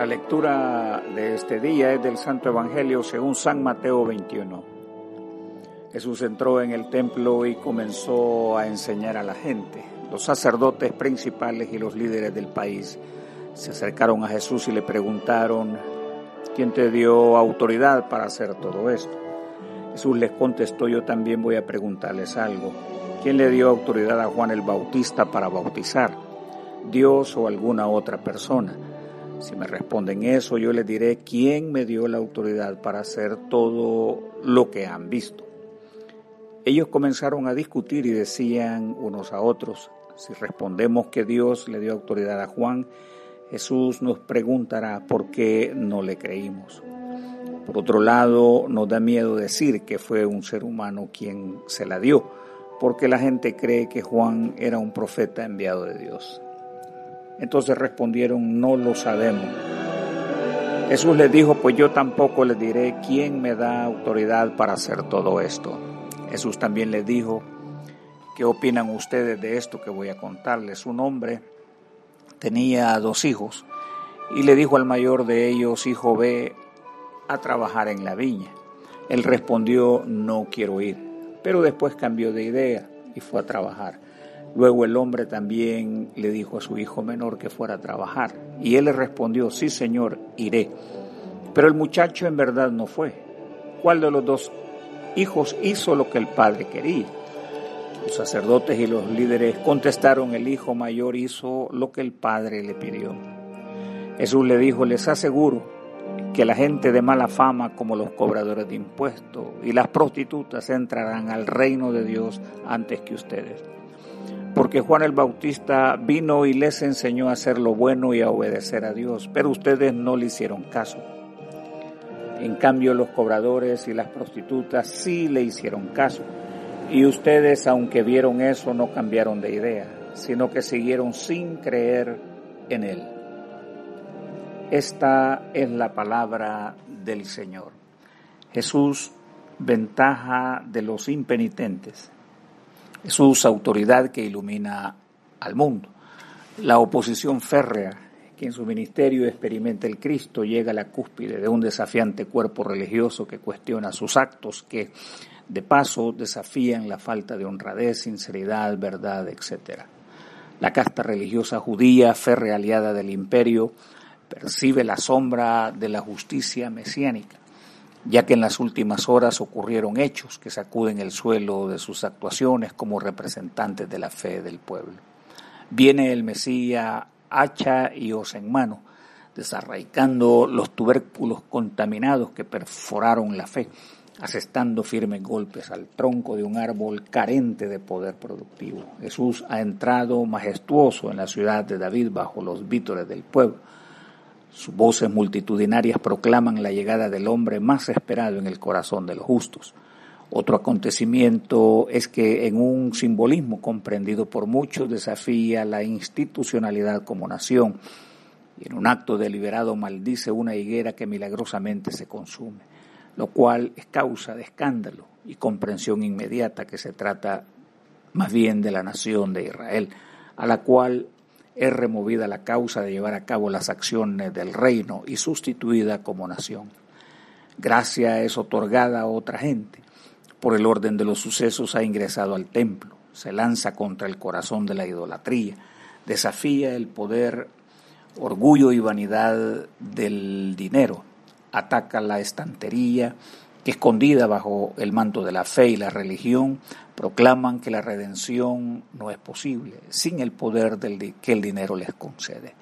La lectura de este día es del Santo Evangelio según San Mateo 21. Jesús entró en el templo y comenzó a enseñar a la gente. Los sacerdotes principales y los líderes del país se acercaron a Jesús y le preguntaron, ¿quién te dio autoridad para hacer todo esto? Jesús les contestó, yo también voy a preguntarles algo. ¿Quién le dio autoridad a Juan el Bautista para bautizar? ¿Dios o alguna otra persona? Si me responden eso, yo les diré quién me dio la autoridad para hacer todo lo que han visto. Ellos comenzaron a discutir y decían unos a otros, si respondemos que Dios le dio autoridad a Juan, Jesús nos preguntará por qué no le creímos. Por otro lado, nos da miedo decir que fue un ser humano quien se la dio, porque la gente cree que Juan era un profeta enviado de Dios. Entonces respondieron, no lo sabemos. Jesús les dijo, pues yo tampoco les diré quién me da autoridad para hacer todo esto. Jesús también les dijo, ¿qué opinan ustedes de esto que voy a contarles? Un hombre tenía dos hijos y le dijo al mayor de ellos, hijo, ve a trabajar en la viña. Él respondió, no quiero ir, pero después cambió de idea y fue a trabajar. Luego el hombre también le dijo a su hijo menor que fuera a trabajar. Y él le respondió, sí señor, iré. Pero el muchacho en verdad no fue. ¿Cuál de los dos hijos hizo lo que el padre quería? Los sacerdotes y los líderes contestaron, el hijo mayor hizo lo que el padre le pidió. Jesús le dijo, les aseguro que la gente de mala fama como los cobradores de impuestos y las prostitutas entrarán al reino de Dios antes que ustedes porque Juan el Bautista vino y les enseñó a hacer lo bueno y a obedecer a Dios, pero ustedes no le hicieron caso. En cambio, los cobradores y las prostitutas sí le hicieron caso, y ustedes, aunque vieron eso, no cambiaron de idea, sino que siguieron sin creer en él. Esta es la palabra del Señor. Jesús, ventaja de los impenitentes. Jesús, autoridad que ilumina al mundo. La oposición férrea que en su ministerio experimenta el Cristo llega a la cúspide de un desafiante cuerpo religioso que cuestiona sus actos, que de paso desafían la falta de honradez, sinceridad, verdad, etc. La casta religiosa judía, férrea aliada del imperio, percibe la sombra de la justicia mesiánica ya que en las últimas horas ocurrieron hechos que sacuden el suelo de sus actuaciones como representantes de la fe del pueblo. Viene el Mesías hacha y os en mano, desarraicando los tubérculos contaminados que perforaron la fe, asestando firmes golpes al tronco de un árbol carente de poder productivo. Jesús ha entrado majestuoso en la ciudad de David bajo los vítores del pueblo sus voces multitudinarias proclaman la llegada del hombre más esperado en el corazón de los justos. Otro acontecimiento es que en un simbolismo comprendido por muchos desafía la institucionalidad como nación y en un acto deliberado maldice una higuera que milagrosamente se consume, lo cual es causa de escándalo y comprensión inmediata que se trata más bien de la nación de Israel, a la cual es removida la causa de llevar a cabo las acciones del reino y sustituida como nación. Gracia es otorgada a otra gente. Por el orden de los sucesos ha ingresado al templo, se lanza contra el corazón de la idolatría, desafía el poder, orgullo y vanidad del dinero, ataca la estantería, que escondida bajo el manto de la fe y la religión, proclaman que la redención no es posible sin el poder del, que el dinero les concede.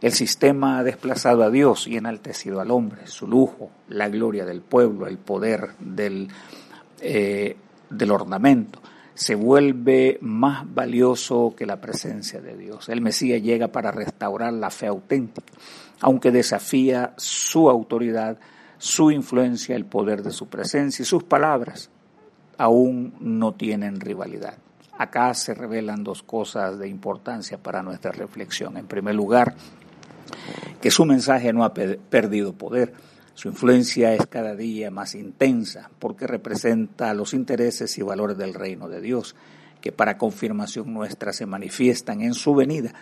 El sistema ha desplazado a Dios y enaltecido al hombre, su lujo, la gloria del pueblo, el poder del, eh, del ornamento. Se vuelve más valioso que la presencia de Dios. El Mesías llega para restaurar la fe auténtica, aunque desafía su autoridad, su influencia, el poder de su presencia y sus palabras aún no tienen rivalidad. Acá se revelan dos cosas de importancia para nuestra reflexión. En primer lugar, que su mensaje no ha perdido poder. Su influencia es cada día más intensa porque representa los intereses y valores del reino de Dios, que para confirmación nuestra se manifiestan en su venida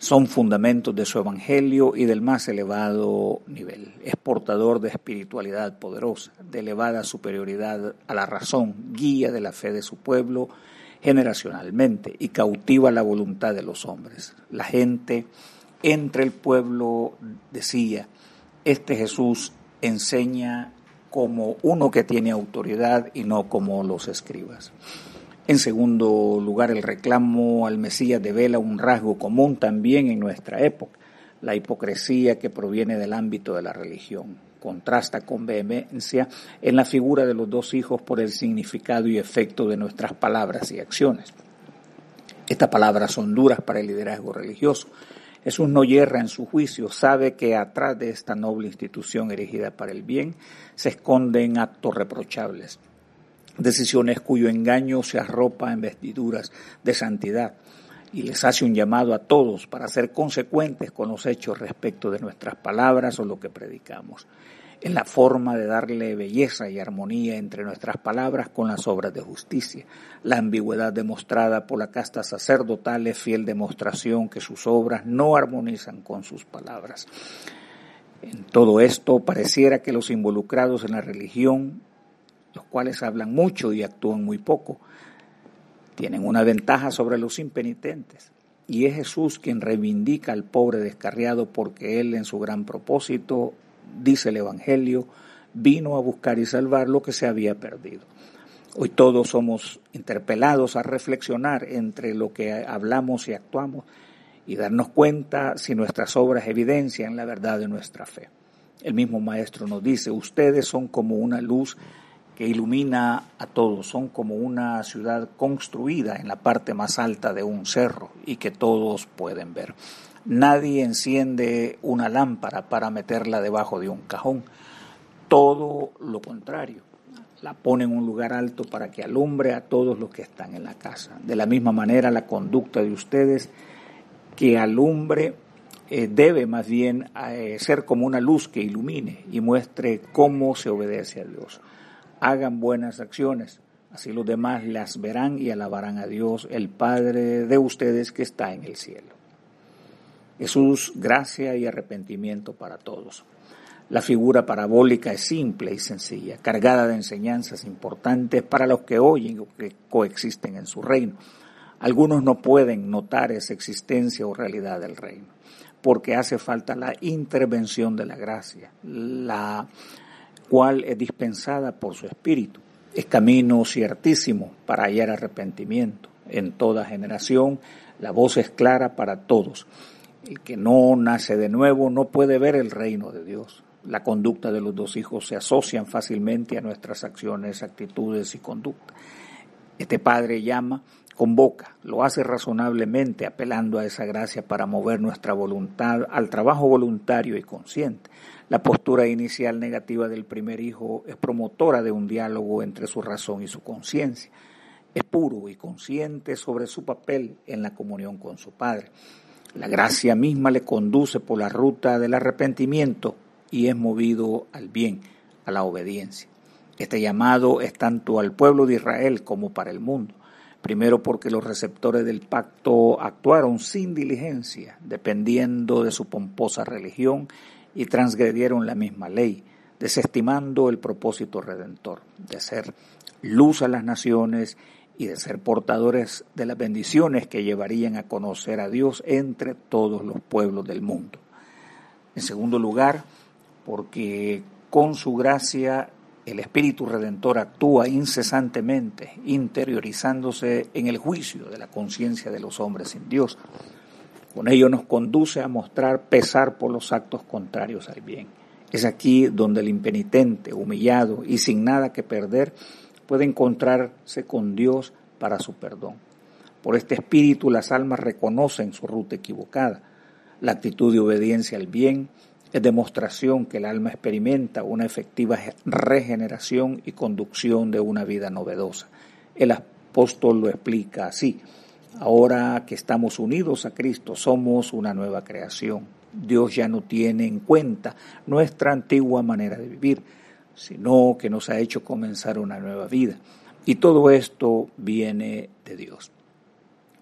son fundamentos de su evangelio y del más elevado nivel. Es portador de espiritualidad poderosa, de elevada superioridad a la razón, guía de la fe de su pueblo generacionalmente y cautiva la voluntad de los hombres. La gente entre el pueblo decía, este Jesús enseña como uno que tiene autoridad y no como los escribas. En segundo lugar, el reclamo al Mesías devela un rasgo común también en nuestra época, la hipocresía que proviene del ámbito de la religión. Contrasta con vehemencia en la figura de los dos hijos por el significado y efecto de nuestras palabras y acciones. Estas palabras son duras para el liderazgo religioso. Jesús no yerra en su juicio, sabe que atrás de esta noble institución erigida para el bien se esconden actos reprochables decisiones cuyo engaño se arropa en vestiduras de santidad y les hace un llamado a todos para ser consecuentes con los hechos respecto de nuestras palabras o lo que predicamos, en la forma de darle belleza y armonía entre nuestras palabras con las obras de justicia. La ambigüedad demostrada por la casta sacerdotal es fiel demostración que sus obras no armonizan con sus palabras. En todo esto pareciera que los involucrados en la religión los cuales hablan mucho y actúan muy poco, tienen una ventaja sobre los impenitentes. Y es Jesús quien reivindica al pobre descarriado porque Él en su gran propósito, dice el Evangelio, vino a buscar y salvar lo que se había perdido. Hoy todos somos interpelados a reflexionar entre lo que hablamos y actuamos y darnos cuenta si nuestras obras evidencian la verdad de nuestra fe. El mismo Maestro nos dice, ustedes son como una luz que ilumina a todos. Son como una ciudad construida en la parte más alta de un cerro y que todos pueden ver. Nadie enciende una lámpara para meterla debajo de un cajón. Todo lo contrario. La pone en un lugar alto para que alumbre a todos los que están en la casa. De la misma manera, la conducta de ustedes que alumbre eh, debe más bien eh, ser como una luz que ilumine y muestre cómo se obedece a Dios hagan buenas acciones, así los demás las verán y alabarán a Dios, el Padre de ustedes que está en el cielo. Jesús, gracia y arrepentimiento para todos. La figura parabólica es simple y sencilla, cargada de enseñanzas importantes para los que oyen o que coexisten en su reino. Algunos no pueden notar esa existencia o realidad del reino, porque hace falta la intervención de la gracia, la cual es dispensada por su Espíritu. Es camino ciertísimo para hallar arrepentimiento. En toda generación la voz es clara para todos. El que no nace de nuevo no puede ver el reino de Dios. La conducta de los dos hijos se asocian fácilmente a nuestras acciones, actitudes y conducta. Este Padre llama, convoca, lo hace razonablemente, apelando a esa gracia para mover nuestra voluntad al trabajo voluntario y consciente. La postura inicial negativa del primer hijo es promotora de un diálogo entre su razón y su conciencia. Es puro y consciente sobre su papel en la comunión con su Padre. La gracia misma le conduce por la ruta del arrepentimiento y es movido al bien, a la obediencia. Este llamado es tanto al pueblo de Israel como para el mundo. Primero porque los receptores del pacto actuaron sin diligencia, dependiendo de su pomposa religión y transgredieron la misma ley, desestimando el propósito redentor de ser luz a las naciones y de ser portadores de las bendiciones que llevarían a conocer a Dios entre todos los pueblos del mundo. En segundo lugar, porque con su gracia el Espíritu Redentor actúa incesantemente, interiorizándose en el juicio de la conciencia de los hombres sin Dios. Con ello nos conduce a mostrar pesar por los actos contrarios al bien. Es aquí donde el impenitente, humillado y sin nada que perder, puede encontrarse con Dios para su perdón. Por este espíritu las almas reconocen su ruta equivocada. La actitud de obediencia al bien demostración que el alma experimenta una efectiva regeneración y conducción de una vida novedosa. El apóstol lo explica así. Ahora que estamos unidos a Cristo, somos una nueva creación. Dios ya no tiene en cuenta nuestra antigua manera de vivir, sino que nos ha hecho comenzar una nueva vida. Y todo esto viene de Dios.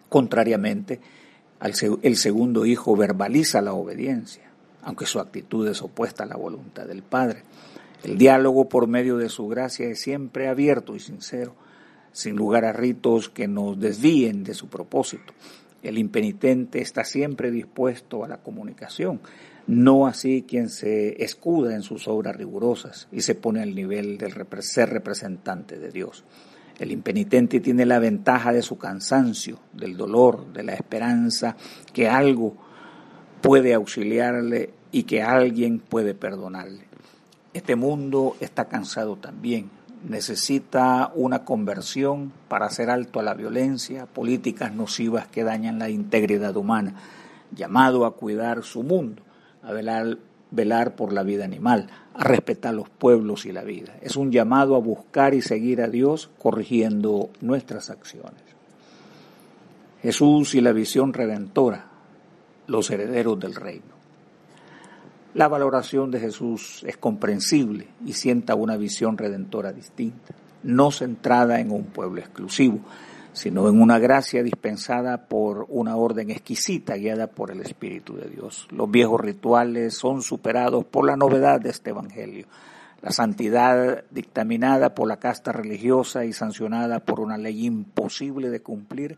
Contrariamente, El segundo hijo verbaliza la obediencia, aunque su actitud es opuesta a la voluntad del Padre. El diálogo por medio de su gracia es siempre abierto y sincero, sin lugar a ritos que nos desvíen de su propósito. El impenitente está siempre dispuesto a la comunicación, no así quien se escuda en sus obras rigurosas y se pone al nivel del ser representante de Dios. El impenitente tiene la ventaja de su cansancio, del dolor, de la esperanza, que algo puede auxiliarle y que alguien puede perdonarle. Este mundo está cansado también, necesita una conversión para hacer alto a la violencia, políticas nocivas que dañan la integridad humana, llamado a cuidar su mundo, a velar, por la vida animal, a respetar los pueblos y la vida. Es un llamado a buscar y seguir a Dios corrigiendo nuestras acciones. Jesús y la visión redentora, los herederos del reino. La valoración de Jesús es comprensible y sienta una visión redentora distinta, no centrada en un pueblo exclusivo, sino en una gracia dispensada por una orden exquisita guiada por el Espíritu de Dios. Los viejos rituales son superados por la novedad de este Evangelio. La santidad dictaminada por la casta religiosa y sancionada por una ley imposible de cumplir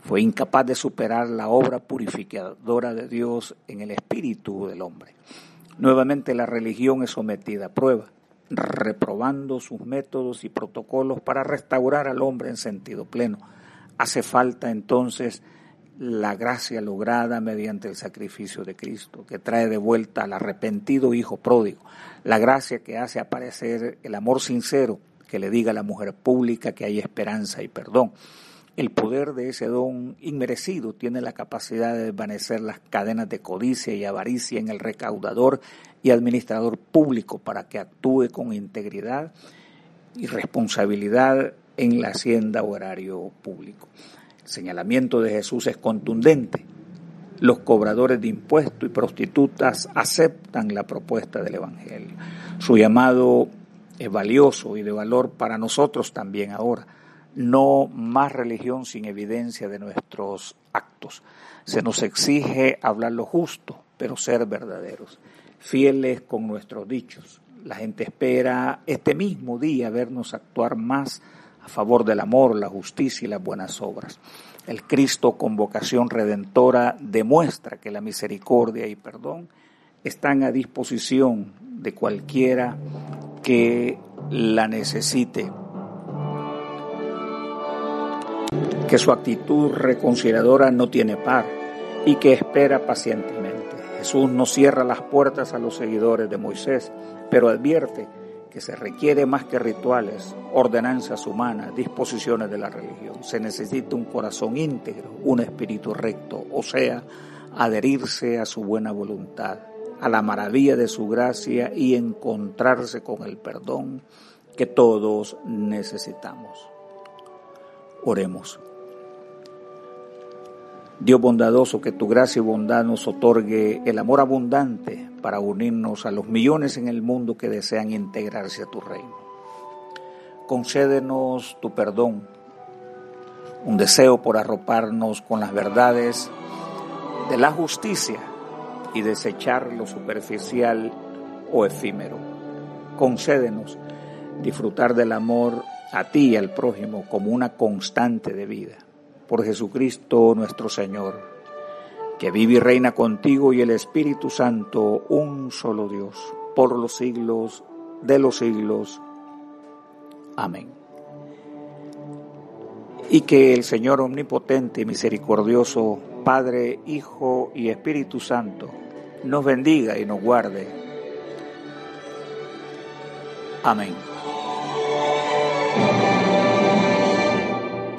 fue incapaz de superar la obra purificadora de Dios en el espíritu del hombre. Nuevamente la religión es sometida a prueba, reprobando sus métodos y protocolos para restaurar al hombre en sentido pleno. Hace falta entonces la gracia lograda mediante el sacrificio de Cristo, que trae de vuelta al arrepentido Hijo pródigo, la gracia que hace aparecer el amor sincero que le diga a la mujer pública que hay esperanza y perdón el poder de ese don inmerecido tiene la capacidad de desvanecer las cadenas de codicia y avaricia en el recaudador y administrador público para que actúe con integridad y responsabilidad en la hacienda o horario público. El señalamiento de Jesús es contundente. Los cobradores de impuestos y prostitutas aceptan la propuesta del Evangelio. Su llamado es valioso y de valor para nosotros también ahora no más religión sin evidencia de nuestros actos. Se nos exige hablar lo justo, pero ser verdaderos, fieles con nuestros dichos. La gente espera este mismo día vernos actuar más a favor del amor, la justicia y las buenas obras. El Cristo con vocación redentora demuestra que la misericordia y perdón están a disposición de cualquiera que la necesite que su actitud reconciliadora no tiene par y que espera pacientemente. Jesús no cierra las puertas a los seguidores de Moisés, pero advierte que se requiere más que rituales, ordenanzas humanas, disposiciones de la religión. Se necesita un corazón íntegro, un espíritu recto, o sea, adherirse a su buena voluntad, a la maravilla de su gracia y encontrarse con el perdón que todos necesitamos. Oremos. Dios bondadoso, que tu gracia y bondad nos otorgue el amor abundante para unirnos a los millones en el mundo que desean integrarse a tu reino. Concédenos tu perdón, un deseo por arroparnos con las verdades de la justicia y desechar lo superficial o efímero. Concédenos disfrutar del amor a ti y al prójimo como una constante de vida por Jesucristo nuestro Señor, que vive y reina contigo y el Espíritu Santo, un solo Dios, por los siglos de los siglos. Amén. Y que el Señor omnipotente y misericordioso, Padre, Hijo y Espíritu Santo, nos bendiga y nos guarde. Amén.